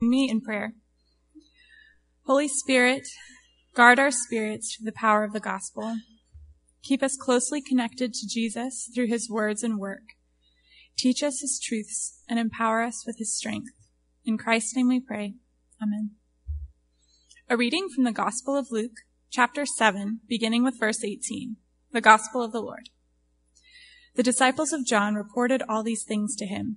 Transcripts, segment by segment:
me in prayer. Holy Spirit, guard our spirits through the power of the gospel. Keep us closely connected to Jesus through his words and work. Teach us his truths and empower us with his strength. In Christ's name we pray. Amen. A reading from the Gospel of Luke, chapter 7, beginning with verse 18. The Gospel of the Lord. The disciples of John reported all these things to him.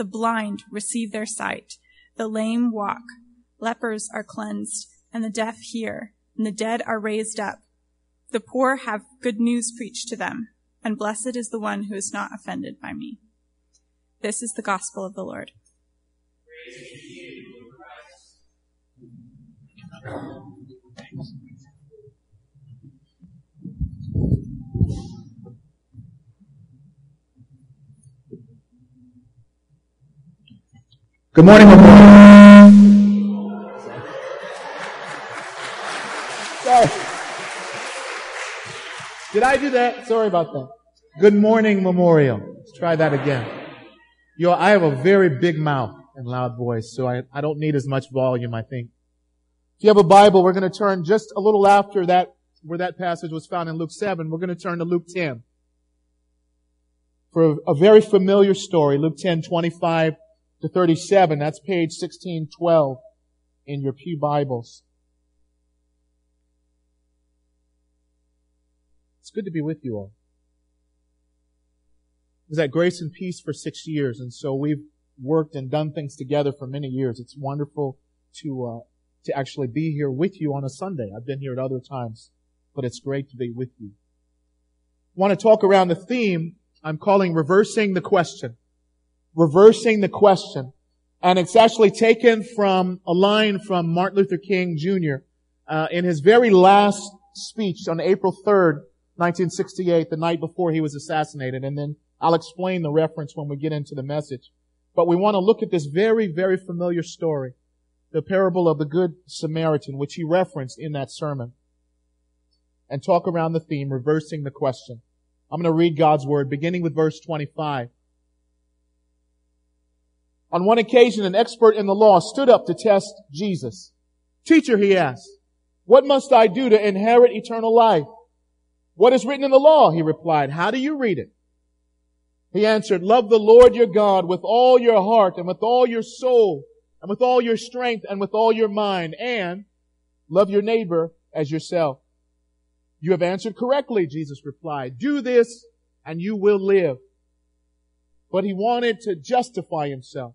the blind receive their sight, the lame walk, lepers are cleansed, and the deaf hear, and the dead are raised up. The poor have good news preached to them, and blessed is the one who is not offended by me. This is the gospel of the Lord. Good morning, Memorial. Sorry. Did I do that? Sorry about that. Good morning, Memorial. Let's try that again. Know, I have a very big mouth and loud voice, so I, I don't need as much volume, I think. If you have a Bible, we're going to turn just a little after that, where that passage was found in Luke 7, we're going to turn to Luke 10. For a, a very familiar story, Luke 10, 25 to 37. That's page 1612 in your Pew Bibles. It's good to be with you all. I was at Grace and Peace for six years, and so we've worked and done things together for many years. It's wonderful to uh, to actually be here with you on a Sunday. I've been here at other times, but it's great to be with you. I want to talk around the theme I'm calling reversing the question reversing the question. And it's actually taken from a line from Martin Luther King Jr. Uh, in his very last speech on April 3rd, 1968, the night before he was assassinated. And then I'll explain the reference when we get into the message. But we want to look at this very, very familiar story, the parable of the Good Samaritan, which he referenced in that sermon, and talk around the theme, reversing the question. I'm going to read God's Word, beginning with verse 25. On one occasion, an expert in the law stood up to test Jesus. Teacher, he asked, what must I do to inherit eternal life? What is written in the law? He replied. How do you read it? He answered, love the Lord your God with all your heart and with all your soul and with all your strength and with all your mind and love your neighbor as yourself. You have answered correctly, Jesus replied. Do this and you will live. But he wanted to justify himself.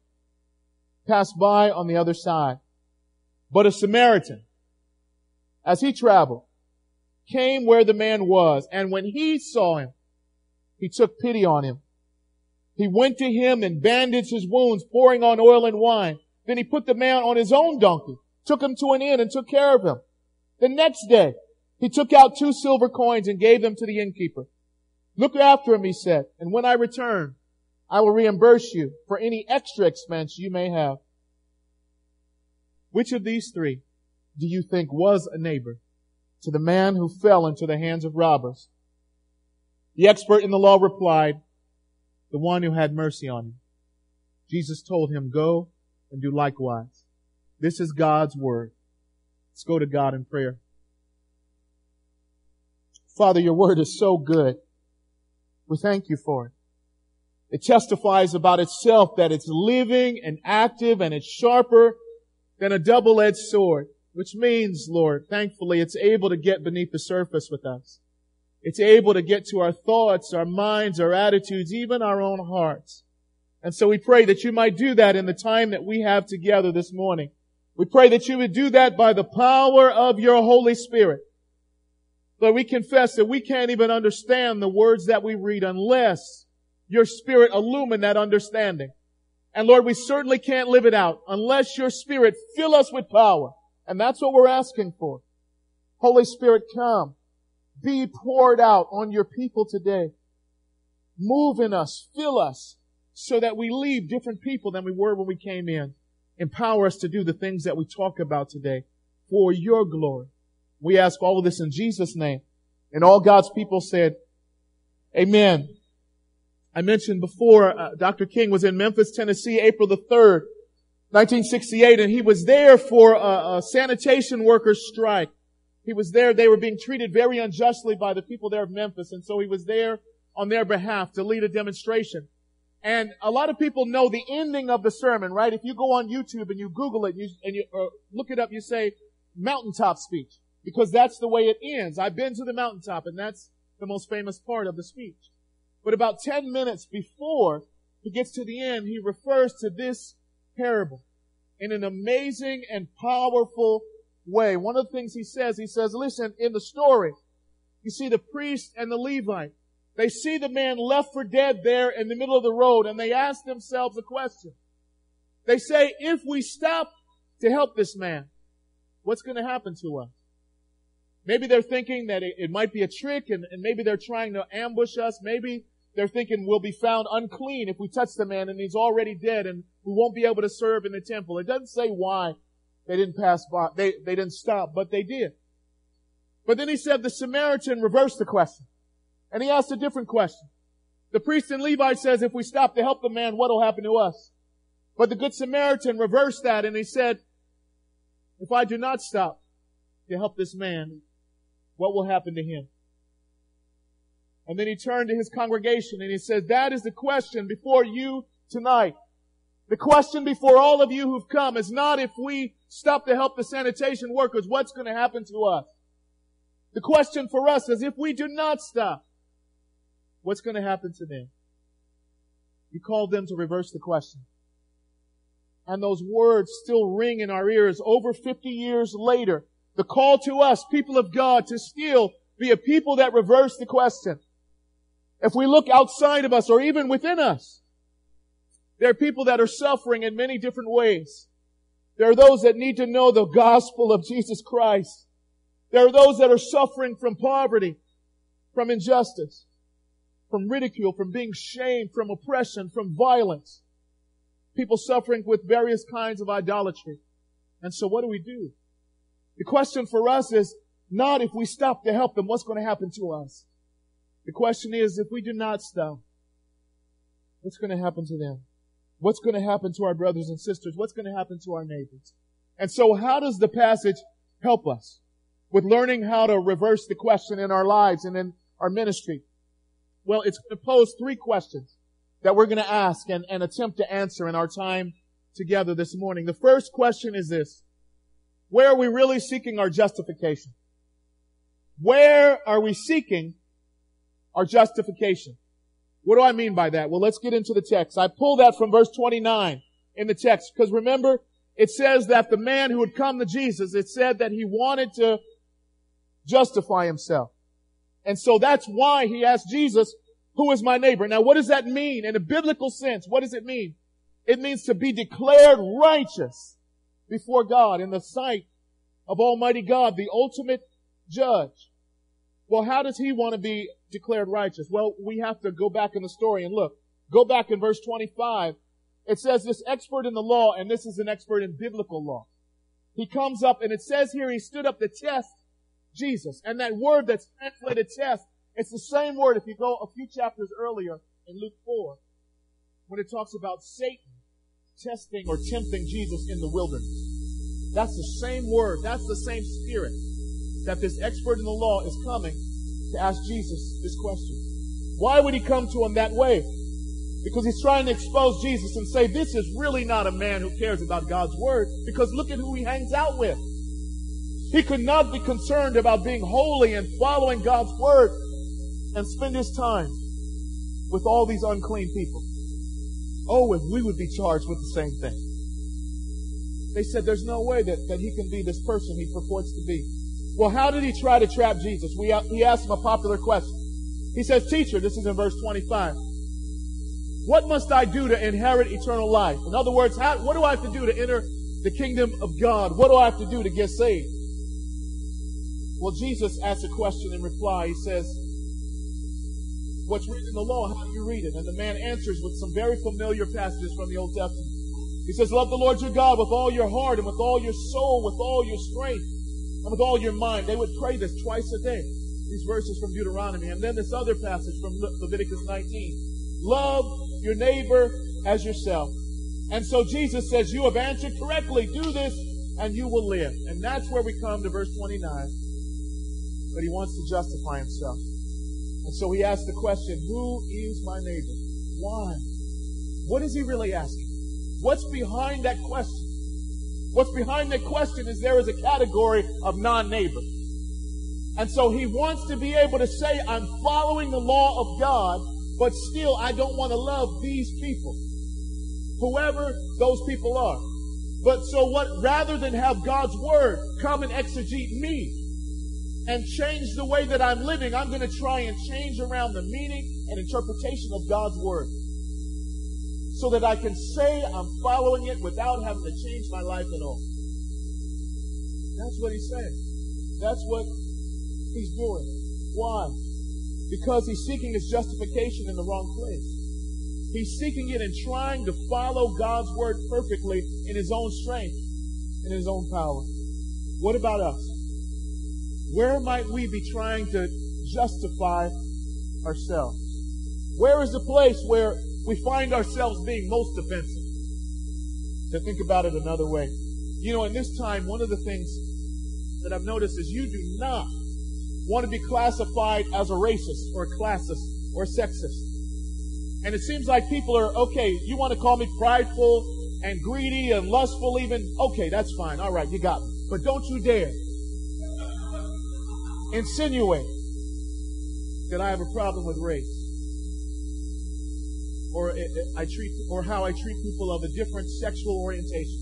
passed by on the other side. But a Samaritan, as he traveled, came where the man was, and when he saw him, he took pity on him. He went to him and bandaged his wounds, pouring on oil and wine. Then he put the man on his own donkey, took him to an inn and took care of him. The next day, he took out two silver coins and gave them to the innkeeper. Look after him, he said, and when I return, I will reimburse you for any extra expense you may have. Which of these three do you think was a neighbor to the man who fell into the hands of robbers? The expert in the law replied, the one who had mercy on him. Jesus told him, go and do likewise. This is God's word. Let's go to God in prayer. Father, your word is so good. We thank you for it. It testifies about itself that it's living and active and it's sharper than a double-edged sword. Which means, Lord, thankfully, it's able to get beneath the surface with us. It's able to get to our thoughts, our minds, our attitudes, even our own hearts. And so we pray that you might do that in the time that we have together this morning. We pray that you would do that by the power of your Holy Spirit. Lord, we confess that we can't even understand the words that we read unless your Spirit illumine that understanding. And Lord, we certainly can't live it out unless your Spirit fill us with power. And that's what we're asking for. Holy Spirit, come. Be poured out on your people today. Move in us, fill us, so that we leave different people than we were when we came in. Empower us to do the things that we talk about today for your glory. We ask all of this in Jesus' name. And all God's people said, Amen. I mentioned before, uh, Dr. King was in Memphis, Tennessee, April the 3rd, 1968, and he was there for a, a sanitation workers strike. He was there. They were being treated very unjustly by the people there of Memphis. And so he was there on their behalf to lead a demonstration. And a lot of people know the ending of the sermon, right? If you go on YouTube and you Google it and you, and you look it up, you say mountaintop speech because that's the way it ends. I've been to the mountaintop and that's the most famous part of the speech. But about 10 minutes before he gets to the end, he refers to this parable in an amazing and powerful way. One of the things he says, he says, listen, in the story, you see the priest and the Levite. They see the man left for dead there in the middle of the road and they ask themselves a question. They say, if we stop to help this man, what's going to happen to us? Maybe they're thinking that it, it might be a trick and, and maybe they're trying to ambush us. Maybe they're thinking we'll be found unclean if we touch the man and he's already dead and we won't be able to serve in the temple. It doesn't say why they didn't pass by, they, they didn't stop, but they did. But then he said the Samaritan reversed the question. And he asked a different question. The priest and Levite says, if we stop to help the man, what'll happen to us? But the good Samaritan reversed that and he said, if I do not stop to help this man, what will happen to him? And then he turned to his congregation and he said, that is the question before you tonight. The question before all of you who've come is not if we stop to help the sanitation workers, what's going to happen to us? The question for us is if we do not stop, what's going to happen to them? You called them to reverse the question. And those words still ring in our ears over 50 years later. The call to us, people of God, to still be a people that reverse the question. If we look outside of us or even within us, there are people that are suffering in many different ways. There are those that need to know the gospel of Jesus Christ. There are those that are suffering from poverty, from injustice, from ridicule, from being shamed, from oppression, from violence. People suffering with various kinds of idolatry. And so what do we do? The question for us is not if we stop to help them, what's going to happen to us? The question is, if we do not stop, what's going to happen to them? What's going to happen to our brothers and sisters? What's going to happen to our neighbors? And so how does the passage help us with learning how to reverse the question in our lives and in our ministry? Well, it's going to pose three questions that we're going to ask and, and attempt to answer in our time together this morning. The first question is this. Where are we really seeking our justification? Where are we seeking our justification? What do I mean by that? Well, let's get into the text. I pull that from verse 29 in the text because remember, it says that the man who had come to Jesus, it said that he wanted to justify himself. And so that's why he asked Jesus, who is my neighbor? Now, what does that mean in a biblical sense? What does it mean? It means to be declared righteous before God in the sight of Almighty God, the ultimate judge. Well, how does he want to be declared righteous? Well, we have to go back in the story and look. Go back in verse 25. It says this expert in the law, and this is an expert in biblical law. He comes up and it says here he stood up to test Jesus. And that word that's translated test, it's the same word if you go a few chapters earlier in Luke 4 when it talks about Satan testing or tempting Jesus in the wilderness. That's the same word. That's the same spirit that this expert in the law is coming to ask Jesus this question. Why would he come to him that way? Because he's trying to expose Jesus and say, this is really not a man who cares about God's word because look at who he hangs out with. He could not be concerned about being holy and following God's word and spend his time with all these unclean people. Oh, if we would be charged with the same thing. They said there's no way that, that he can be this person he purports to be. Well, how did he try to trap Jesus? We, he asked him a popular question. He says, teacher, this is in verse 25. What must I do to inherit eternal life? In other words, how, what do I have to do to enter the kingdom of God? What do I have to do to get saved? Well, Jesus asks a question in reply. He says, What's written in the law? How do you read it? And the man answers with some very familiar passages from the Old Testament. He says, Love the Lord your God with all your heart and with all your soul, with all your strength, and with all your mind. They would pray this twice a day. These verses from Deuteronomy. And then this other passage from Le- Leviticus 19. Love your neighbor as yourself. And so Jesus says, You have answered correctly. Do this and you will live. And that's where we come to verse 29 but he wants to justify himself. And so he asks the question, who is my neighbor? Why? What is he really asking? What's behind that question? What's behind that question is there is a category of non-neighbor. And so he wants to be able to say, I'm following the law of God, but still I don't want to love these people. Whoever those people are. But so what, rather than have God's word come and exegete me, and change the way that I'm living, I'm going to try and change around the meaning and interpretation of God's Word. So that I can say I'm following it without having to change my life at all. That's what he's saying. That's what he's doing. Why? Because he's seeking his justification in the wrong place. He's seeking it and trying to follow God's word perfectly in his own strength, in his own power. What about us? Where might we be trying to justify ourselves? Where is the place where we find ourselves being most offensive? To think about it another way. You know, in this time, one of the things that I've noticed is you do not want to be classified as a racist or a classist or a sexist. And it seems like people are, okay, you want to call me prideful and greedy and lustful even? Okay, that's fine. All right, you got me. But don't you dare insinuate that I have a problem with race or eh, eh, I treat or how I treat people of a different sexual orientation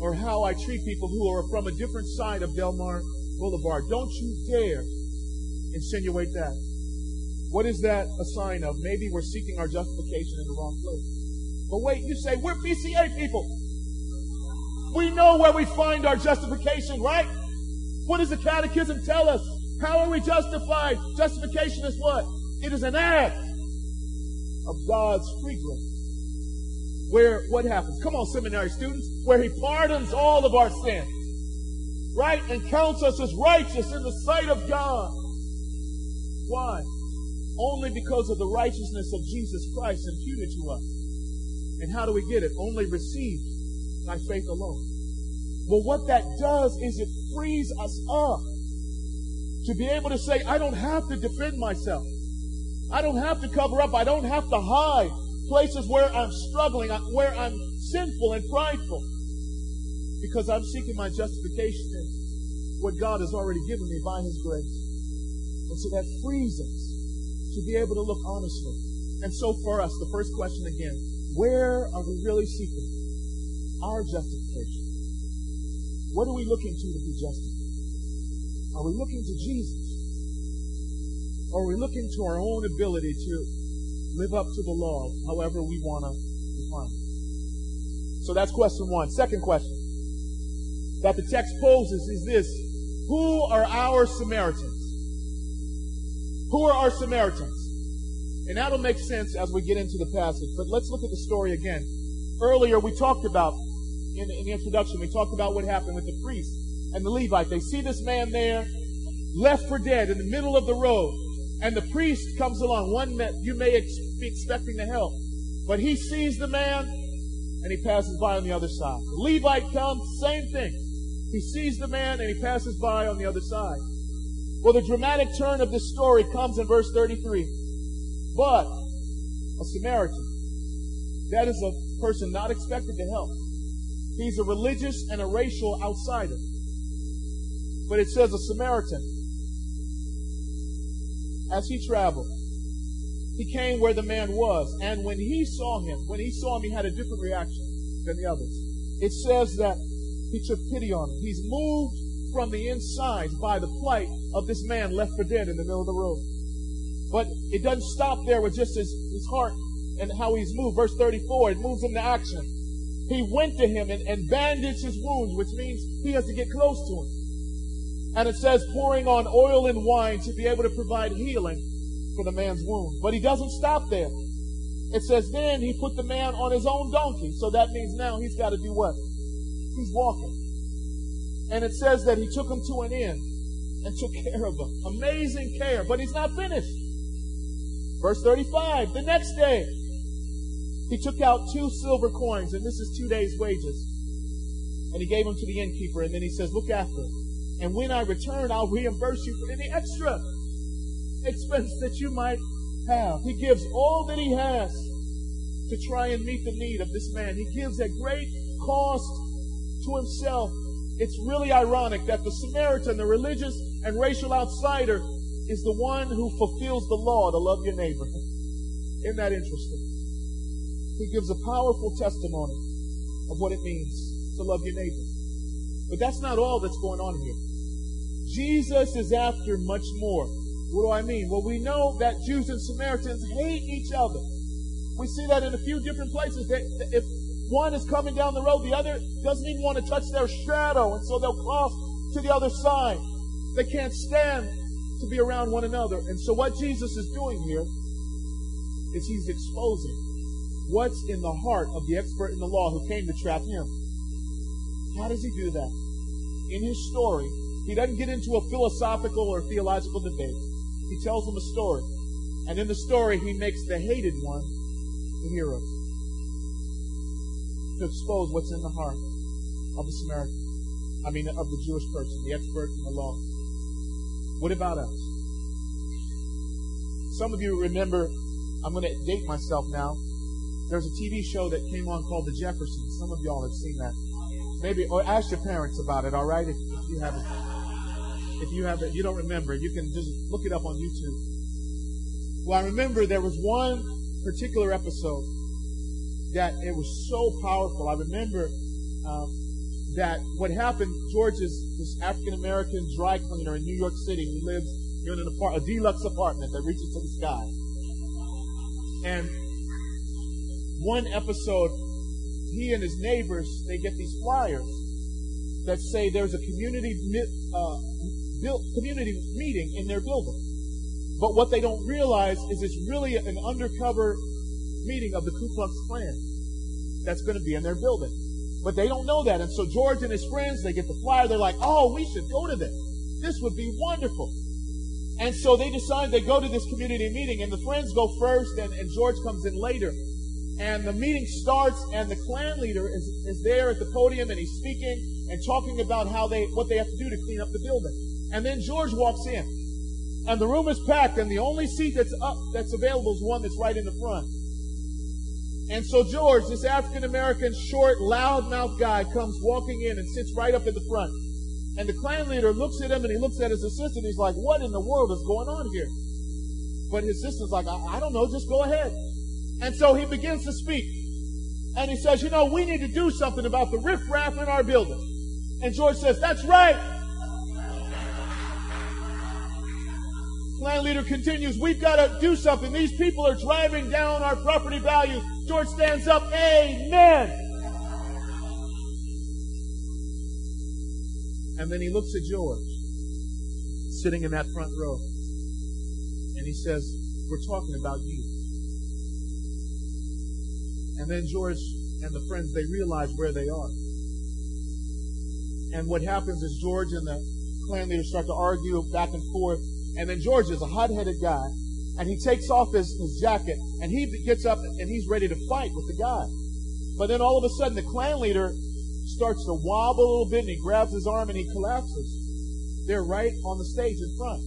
or how I treat people who are from a different side of Delmar Boulevard. Don't you dare insinuate that. What is that a sign of? Maybe we're seeking our justification in the wrong place. But wait, you say we're PCA people. We know where we find our justification, right? What does the catechism tell us? How are we justified? Justification is what? It is an act of God's free grace. Where what happens? Come on, seminary students. Where he pardons all of our sins. Right? And counts us as righteous in the sight of God. Why? Only because of the righteousness of Jesus Christ imputed to us. And how do we get it? Only received by faith alone. Well, what that does is it frees us up to be able to say, I don't have to defend myself. I don't have to cover up. I don't have to hide places where I'm struggling, uh, where I'm sinful and prideful. Because I'm seeking my justification in what God has already given me by His grace. And so that frees us to be able to look honestly. And so for us, the first question again, where are we really seeking our justification? What are we looking to to be justified? Are we looking to Jesus? Or we looking to our own ability to live up to the law, however we want to define it? So that's question one. Second question that the text poses is this. Who are our Samaritans? Who are our Samaritans? And that'll make sense as we get into the passage, but let's look at the story again. Earlier we talked about in, in the introduction, we talked about what happened with the priest and the Levite. They see this man there, left for dead in the middle of the road. And the priest comes along, one that you may ex- be expecting to help. But he sees the man and he passes by on the other side. The Levite comes, same thing. He sees the man and he passes by on the other side. Well, the dramatic turn of this story comes in verse 33. But a Samaritan, that is a person not expected to help, He's a religious and a racial outsider. But it says a Samaritan. As he traveled, he came where the man was. And when he saw him, when he saw him, he had a different reaction than the others. It says that he took pity on him. He's moved from the inside by the plight of this man left for dead in the middle of the road. But it doesn't stop there with just his, his heart and how he's moved. Verse 34, it moves him to action. He went to him and, and bandaged his wounds, which means he has to get close to him. And it says pouring on oil and wine to be able to provide healing for the man's wound. But he doesn't stop there. It says then he put the man on his own donkey. So that means now he's got to do what? He's walking. And it says that he took him to an inn and took care of him. Amazing care. But he's not finished. Verse 35, the next day, he took out two silver coins, and this is two days' wages. And he gave them to the innkeeper, and then he says, Look after it. And when I return, I'll reimburse you for any extra expense that you might have. He gives all that he has to try and meet the need of this man. He gives at great cost to himself. It's really ironic that the Samaritan, the religious and racial outsider, is the one who fulfills the law to love your neighbor. Isn't that interesting? He gives a powerful testimony of what it means to love your neighbor. But that's not all that's going on here. Jesus is after much more. What do I mean? Well, we know that Jews and Samaritans hate each other. We see that in a few different places. That if one is coming down the road, the other doesn't even want to touch their shadow, and so they'll cross to the other side. They can't stand to be around one another. And so what Jesus is doing here is he's exposing what's in the heart of the expert in the law who came to trap him. How does he do that? In his story, he doesn't get into a philosophical or theological debate. He tells them a story. And in the story, he makes the hated one the hero. To expose what's in the heart of the Samaritan. I mean, of the Jewish person, the expert in the law. What about us? Some of you remember, I'm going to date myself now. There's a TV show that came on called The Jeffersons. Some of y'all have seen that. Maybe, or ask your parents about it, all right? If, if you haven't, if you haven't, you don't remember, you can just look it up on YouTube. Well, I remember there was one particular episode that it was so powerful. I remember um, that what happened, George is this African American dry cleaner in New York City who lives in an apart, a deluxe apartment that reaches to the sky. And one episode, he and his neighbors, they get these flyers that say there's a community uh, community meeting in their building. But what they don't realize is it's really an undercover meeting of the Ku Klux Klan that's going to be in their building. But they don't know that. And so George and his friends, they get the flyer. They're like, oh, we should go to this. This would be wonderful. And so they decide they go to this community meeting and the friends go first and, and George comes in later. And the meeting starts and the Klan leader is, is there at the podium and he's speaking and talking about how they, what they have to do to clean up the building. And then George walks in and the room is packed and the only seat that's up, that's available is one that's right in the front. And so George, this African American, short, loud-mouthed guy, comes walking in and sits right up in the front. And the Klan leader looks at him and he looks at his assistant. He's like, "What in the world is going on here?" But his assistant's like, I, I don't know. Just go ahead." And so he begins to speak, and he says, "You know, we need to do something about the riffraff in our building." And George says, "That's right." Klan leader continues, we've got to do something. These people are driving down our property value. George stands up, amen. And then he looks at George, sitting in that front row. And he says, we're talking about you. And then George and the friends, they realize where they are. And what happens is George and the Klan leader start to argue back and forth. And then George is a hot-headed guy. And he takes off his, his jacket and he gets up and he's ready to fight with the guy. But then all of a sudden the Klan leader starts to wobble a little bit and he grabs his arm and he collapses. They're right on the stage in front.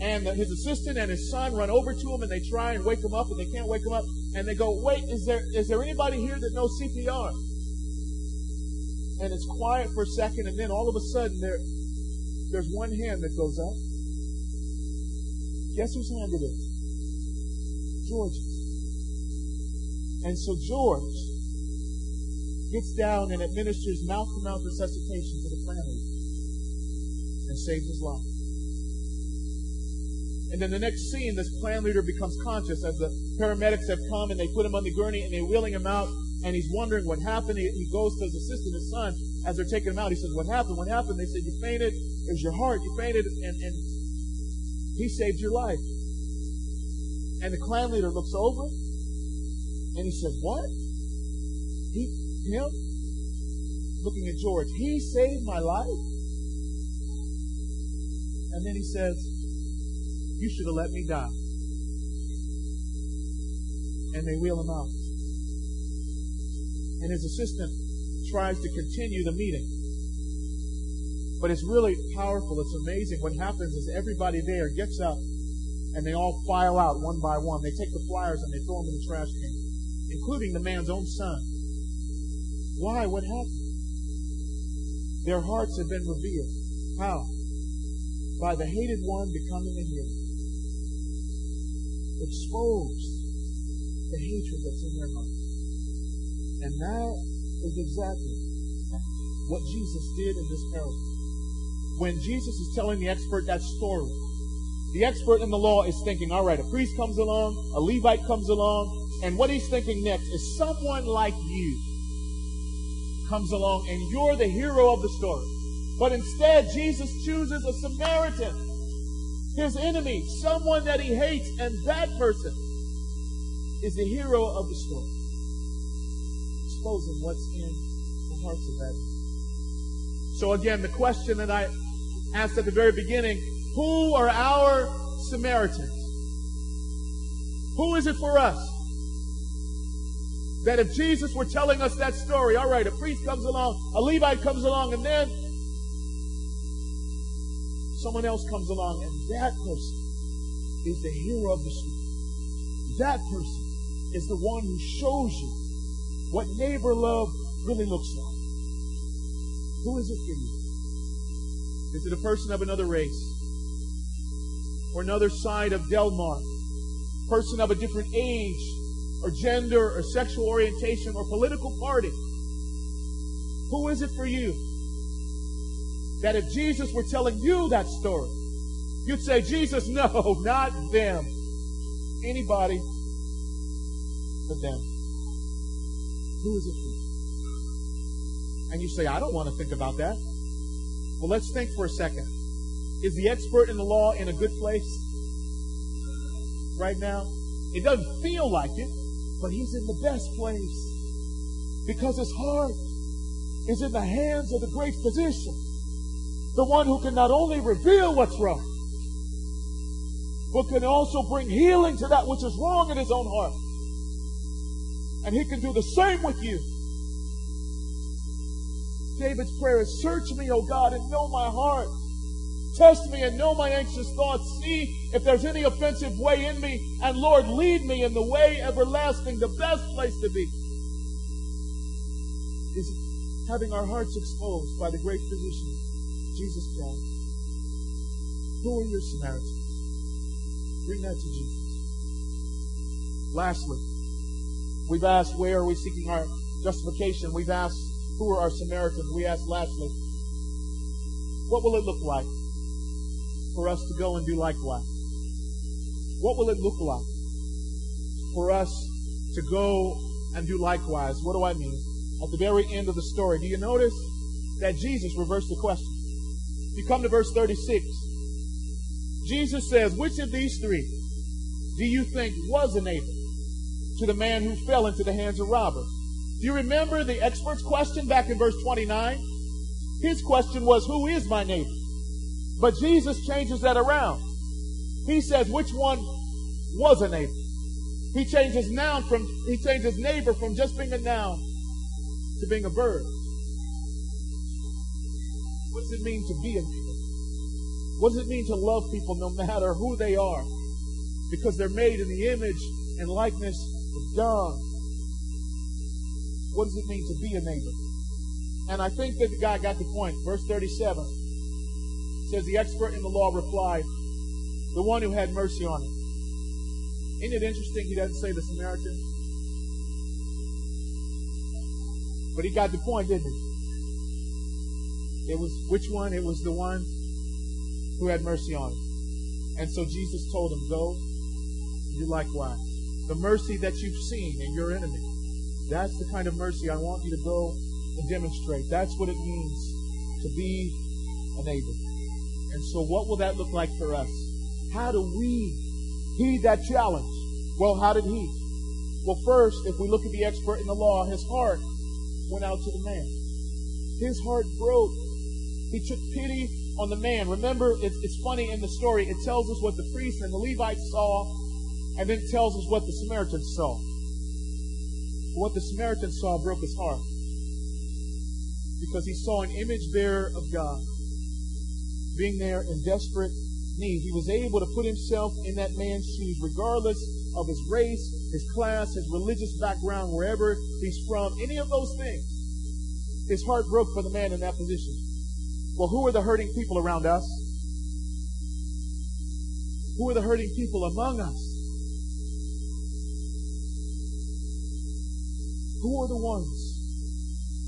And his assistant and his son run over to him and they try and wake him up and they can't wake him up. And they go, wait, is there, is there anybody here that knows CPR? And it's quiet for a second, and then all of a sudden there, there's one hand that goes up. Guess whose hand it is? George's. And so George gets down and administers mouth-to-mouth resuscitation to the family and saves his life. And then the next scene, this Klan leader becomes conscious as the paramedics have come and they put him on the gurney and they're wheeling him out and he's wondering what happened. He, he goes to his assistant, his son, as they're taking him out. He says, what happened? What happened? They said, you fainted. It was your heart. You fainted and, and he saved your life. And the Klan leader looks over and he says, what? He, him? Looking at George, he saved my life? And then he says, you should have let me die. And they wheel him out. And his assistant tries to continue the meeting. But it's really powerful. It's amazing. What happens is everybody there gets up and they all file out one by one. They take the flyers and they throw them in the trash can, including the man's own son. Why? What happened? Their hearts have been revealed. How? By the hated one becoming a hero Exposed the hatred that's in their hearts. And that is exactly what Jesus did in this parable. When Jesus is telling the expert that story, the expert in the law is thinking, all right, a priest comes along, a Levite comes along, and what he's thinking next is someone like you comes along and you're the hero of the story. But instead, Jesus chooses a Samaritan his enemy, someone that he hates, and that person is the hero of the story. Exposing what's in the hearts of that. So again, the question that I asked at the very beginning, who are our Samaritans? Who is it for us? That if Jesus were telling us that story, all right, a priest comes along, a Levite comes along, and then someone else comes along and that person is the hero of the story. That person is the one who shows you what neighbor love really looks like. Who is it for you? Is it a person of another race? Or another side of Delmar? Person of a different age or gender or sexual orientation or political party? Who is it for you? that if Jesus were telling you that story, you'd say, Jesus, no, not them. Anybody but them. Who is it for you? And you say, I don't want to think about that. Well, let's think for a second. Is the expert in the law in a good place right now? It doesn't feel like it, but he's in the best place because his heart is in the hands of the great physician the one who can not only reveal what's wrong, but can also bring healing to that which is wrong in his own heart. And he can do the same with you. David's prayer is Search me, O God, and know my heart. Test me and know my anxious thoughts. See if there's any offensive way in me. And Lord, lead me in the way everlasting, the best place to be. Is having our hearts exposed by the great physician Jesus Christ. Who are your Samaritans? Bring that to Jesus. Lastly, we've asked where are we seeking our justification? We've asked who are our Samaritans? We ask lastly, what will it look like for us to go and do likewise? What will it look like for us to go and do likewise? What do I mean? At the very end of the story, do you notice that Jesus reversed the question? You come to verse 36. Jesus says, Which of these three do you think was a neighbor to the man who fell into the hands of robbers? Do you remember the expert's question back in verse 29? His question was, Who is my neighbor? But Jesus changes that around. He says, Which one was a neighbor? He changes noun from he changes neighbor from just being a noun to being a verb. What does it mean to be a neighbor? What does it mean to love people no matter who they are? Because they're made in the image and likeness of God. What does it mean to be a neighbor? And I think that the guy got the point. Verse 37 says, The expert in the law replied, The one who had mercy on him. Isn't it interesting he doesn't say the Samaritan? But he got the point, didn't he? It was which one? It was the one who had mercy on him. And so Jesus told him, Go, you likewise. The mercy that you've seen in your enemy. That's the kind of mercy I want you to go and demonstrate. That's what it means to be a neighbor. And so what will that look like for us? How do we heed that challenge? Well, how did he? Well, first, if we look at the expert in the law, his heart went out to the man. His heart broke. He took pity on the man. Remember, it's, it's funny in the story, it tells us what the priests and the Levites saw, and then tells us what the Samaritans saw. What the Samaritan saw broke his heart because he saw an image bearer of God being there in desperate need. He was able to put himself in that man's shoes, regardless of his race, his class, his religious background, wherever he's from, any of those things. His heart broke for the man in that position. Well, who are the hurting people around us? Who are the hurting people among us? Who are the ones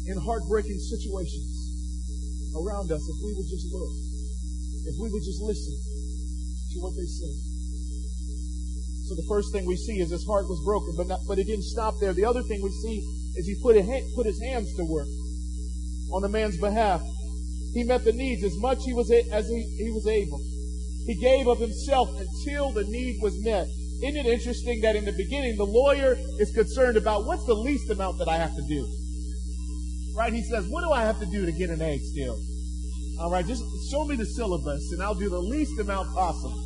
in heartbreaking situations around us if we would just look, if we would just listen to what they say? So the first thing we see is his heart was broken, but not, but it didn't stop there. The other thing we see is he put, a, put his hands to work on the man's behalf. He met the needs as much he was as he, he was able. He gave of himself until the need was met. Isn't it interesting that in the beginning the lawyer is concerned about what's the least amount that I have to do? Right? He says, what do I have to do to get an A still? All right, just show me the syllabus and I'll do the least amount possible.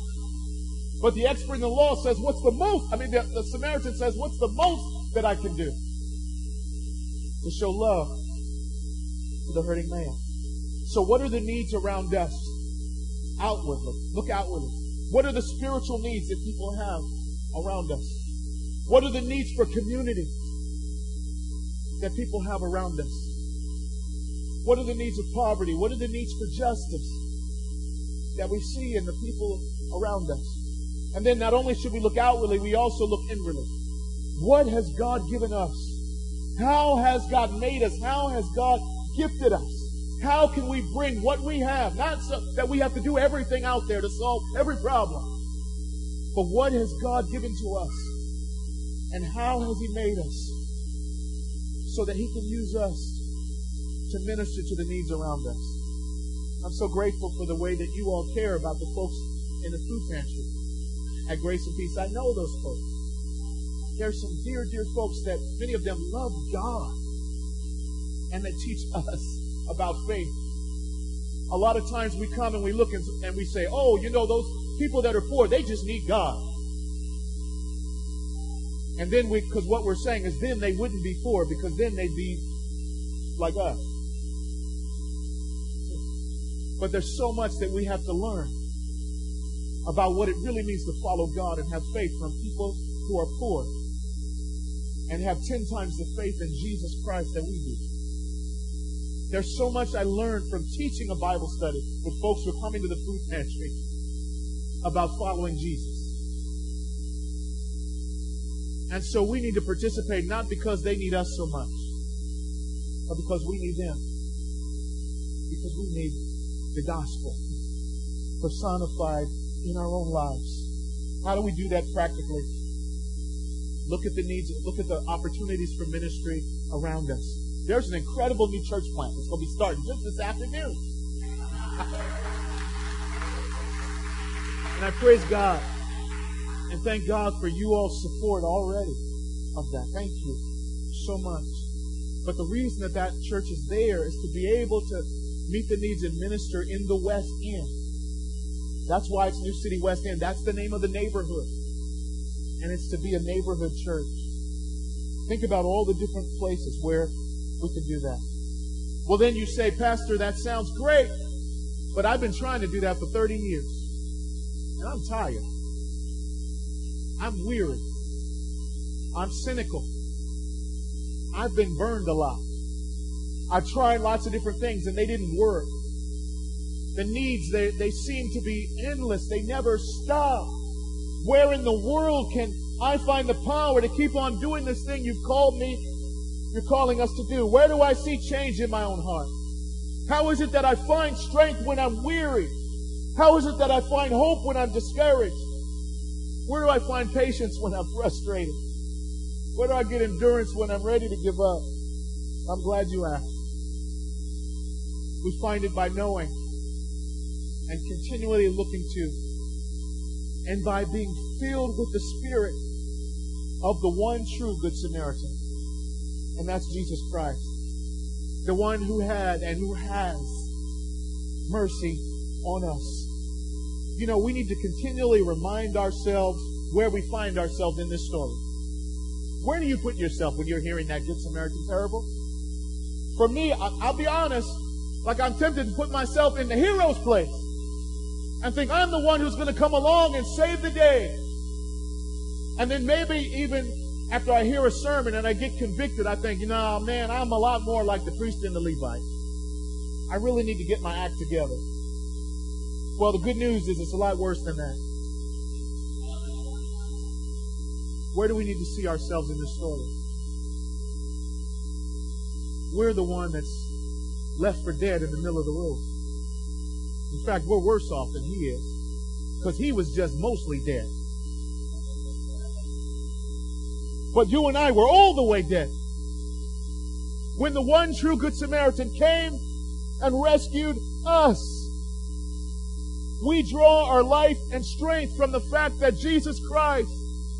But the expert in the law says, what's the most? I mean, the, the Samaritan says, what's the most that I can do to show love to the hurting man? So what are the needs around us outwardly? Look outwardly. What are the spiritual needs that people have around us? What are the needs for community that people have around us? What are the needs of poverty? What are the needs for justice that we see in the people around us? And then not only should we look outwardly, we also look inwardly. What has God given us? How has God made us? How has God gifted us? How can we bring what we have? Not so that we have to do everything out there to solve every problem. But what has God given to us? And how has He made us? So that He can use us to minister to the needs around us. I'm so grateful for the way that you all care about the folks in the food pantry at Grace and Peace. I know those folks. There's some dear, dear folks that many of them love God and that teach us about faith. A lot of times we come and we look and, and we say, oh, you know, those people that are poor, they just need God. And then we, because what we're saying is then they wouldn't be poor because then they'd be like us. But there's so much that we have to learn about what it really means to follow God and have faith from people who are poor and have 10 times the faith in Jesus Christ that we do. There's so much I learned from teaching a Bible study with folks who are coming to the food pantry about following Jesus. And so we need to participate not because they need us so much, but because we need them. Because we need the gospel personified in our own lives. How do we do that practically? Look at the needs, look at the opportunities for ministry around us. There's an incredible new church plant that's going to be starting just this afternoon. and I praise God and thank God for you all's support already of that. Thank you so much. But the reason that that church is there is to be able to meet the needs and minister in the West End. That's why it's New City West End. That's the name of the neighborhood. And it's to be a neighborhood church. Think about all the different places where we can do that. Well, then you say, Pastor, that sounds great, but I've been trying to do that for 30 years. And I'm tired. I'm weary. I'm cynical. I've been burned a lot. I've tried lots of different things and they didn't work. The needs, they, they seem to be endless. They never stop. Where in the world can I find the power to keep on doing this thing you've called me, you're calling us to do? Where do I see change in my own heart? How is it that I find strength when I'm weary? How is it that I find hope when I'm discouraged? Where do I find patience when I'm frustrated? Where do I get endurance when I'm ready to give up? I'm glad you asked. We find it by knowing and continually looking to and by being filled with the Spirit of the one true Good Samaritan. And that's Jesus Christ. The one who had and who has mercy on us. You know, we need to continually remind ourselves where we find ourselves in this story. Where do you put yourself when you're hearing that Good Samaritan parable? For me, I'll be honest, like I'm tempted to put myself in the hero's place and think I'm the one who's going to come along and save the day. And then maybe even after I hear a sermon and I get convicted, I think, you know, man, I'm a lot more like the priest and the Levite. I really need to get my act together. Well, the good news is it's a lot worse than that. Where do we need to see ourselves in this story? We're the one that's left for dead in the middle of the road. In fact, we're worse off than he is because he was just mostly dead. But you and I were all the way dead. When the one true Good Samaritan came and rescued us, we draw our life and strength from the fact that Jesus Christ,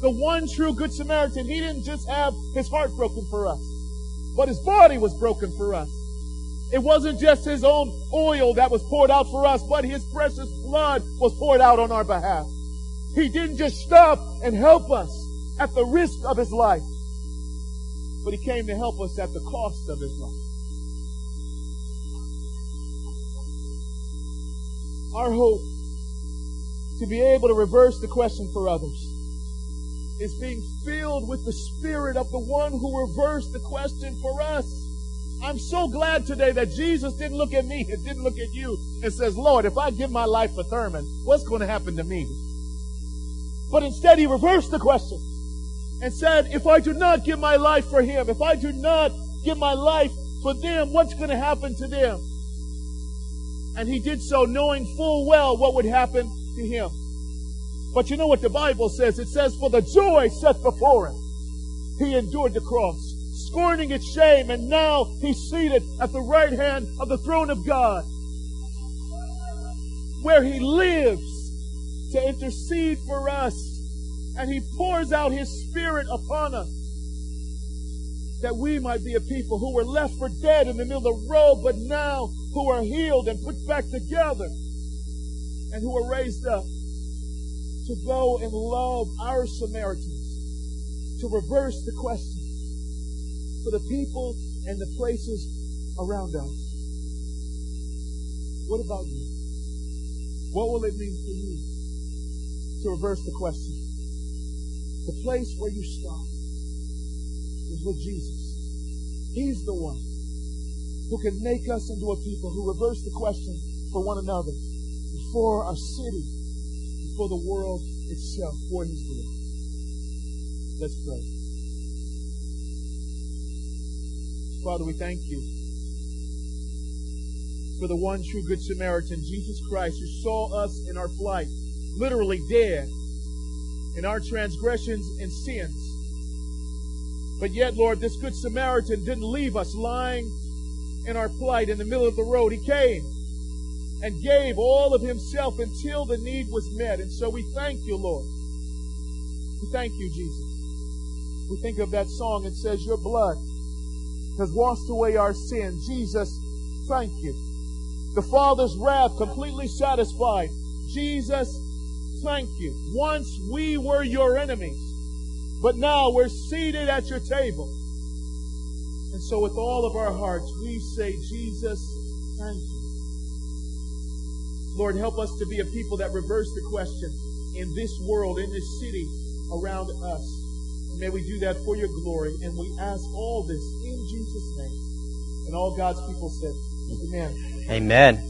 the one true Good Samaritan, he didn't just have his heart broken for us, but his body was broken for us. It wasn't just his own oil that was poured out for us, but his precious blood was poured out on our behalf. He didn't just stop and help us at the risk of his life, but he came to help us at the cost of his life. Our hope to be able to reverse the question for others is being filled with the spirit of the one who reversed the question for us. I'm so glad today that Jesus didn't look at me and didn't look at you and says, Lord, if I give my life for Thurman, what's going to happen to me? But instead, he reversed the question and said, if I do not give my life for him, if I do not give my life for them, what's going to happen to them? And he did so knowing full well what would happen to him. But you know what the Bible says? It says, for the joy set before him, he endured the cross scorning its shame, and now he's seated at the right hand of the throne of God, where he lives to intercede for us, and he pours out his spirit upon us that we might be a people who were left for dead in the middle of the road, but now who are healed and put back together and who are raised up to go and love our Samaritans, to reverse the question for the people and the places around us. What about you? What will it mean for you to reverse the question? The place where you start is with Jesus. He's the one who can make us into a people who reverse the question for one another, for our city, for the world itself, for His glory. Let's pray. Father, we thank you for the one true Good Samaritan, Jesus Christ, who saw us in our plight, literally dead in our transgressions and sins. But yet, Lord, this Good Samaritan didn't leave us lying in our plight in the middle of the road. He came and gave all of himself until the need was met. And so we thank you, Lord. We thank you, Jesus. We think of that song that says, Your blood has washed away our sin. Jesus, thank you. The Father's wrath completely satisfied. Jesus, thank you. Once we were your enemies, but now we're seated at your table. And so with all of our hearts, we say, Jesus, thank you. Lord, help us to be a people that reverse the question in this world, in this city around us. May we do that for your glory. And we ask all this in Jesus' name. And all God's people said, Amen. Amen.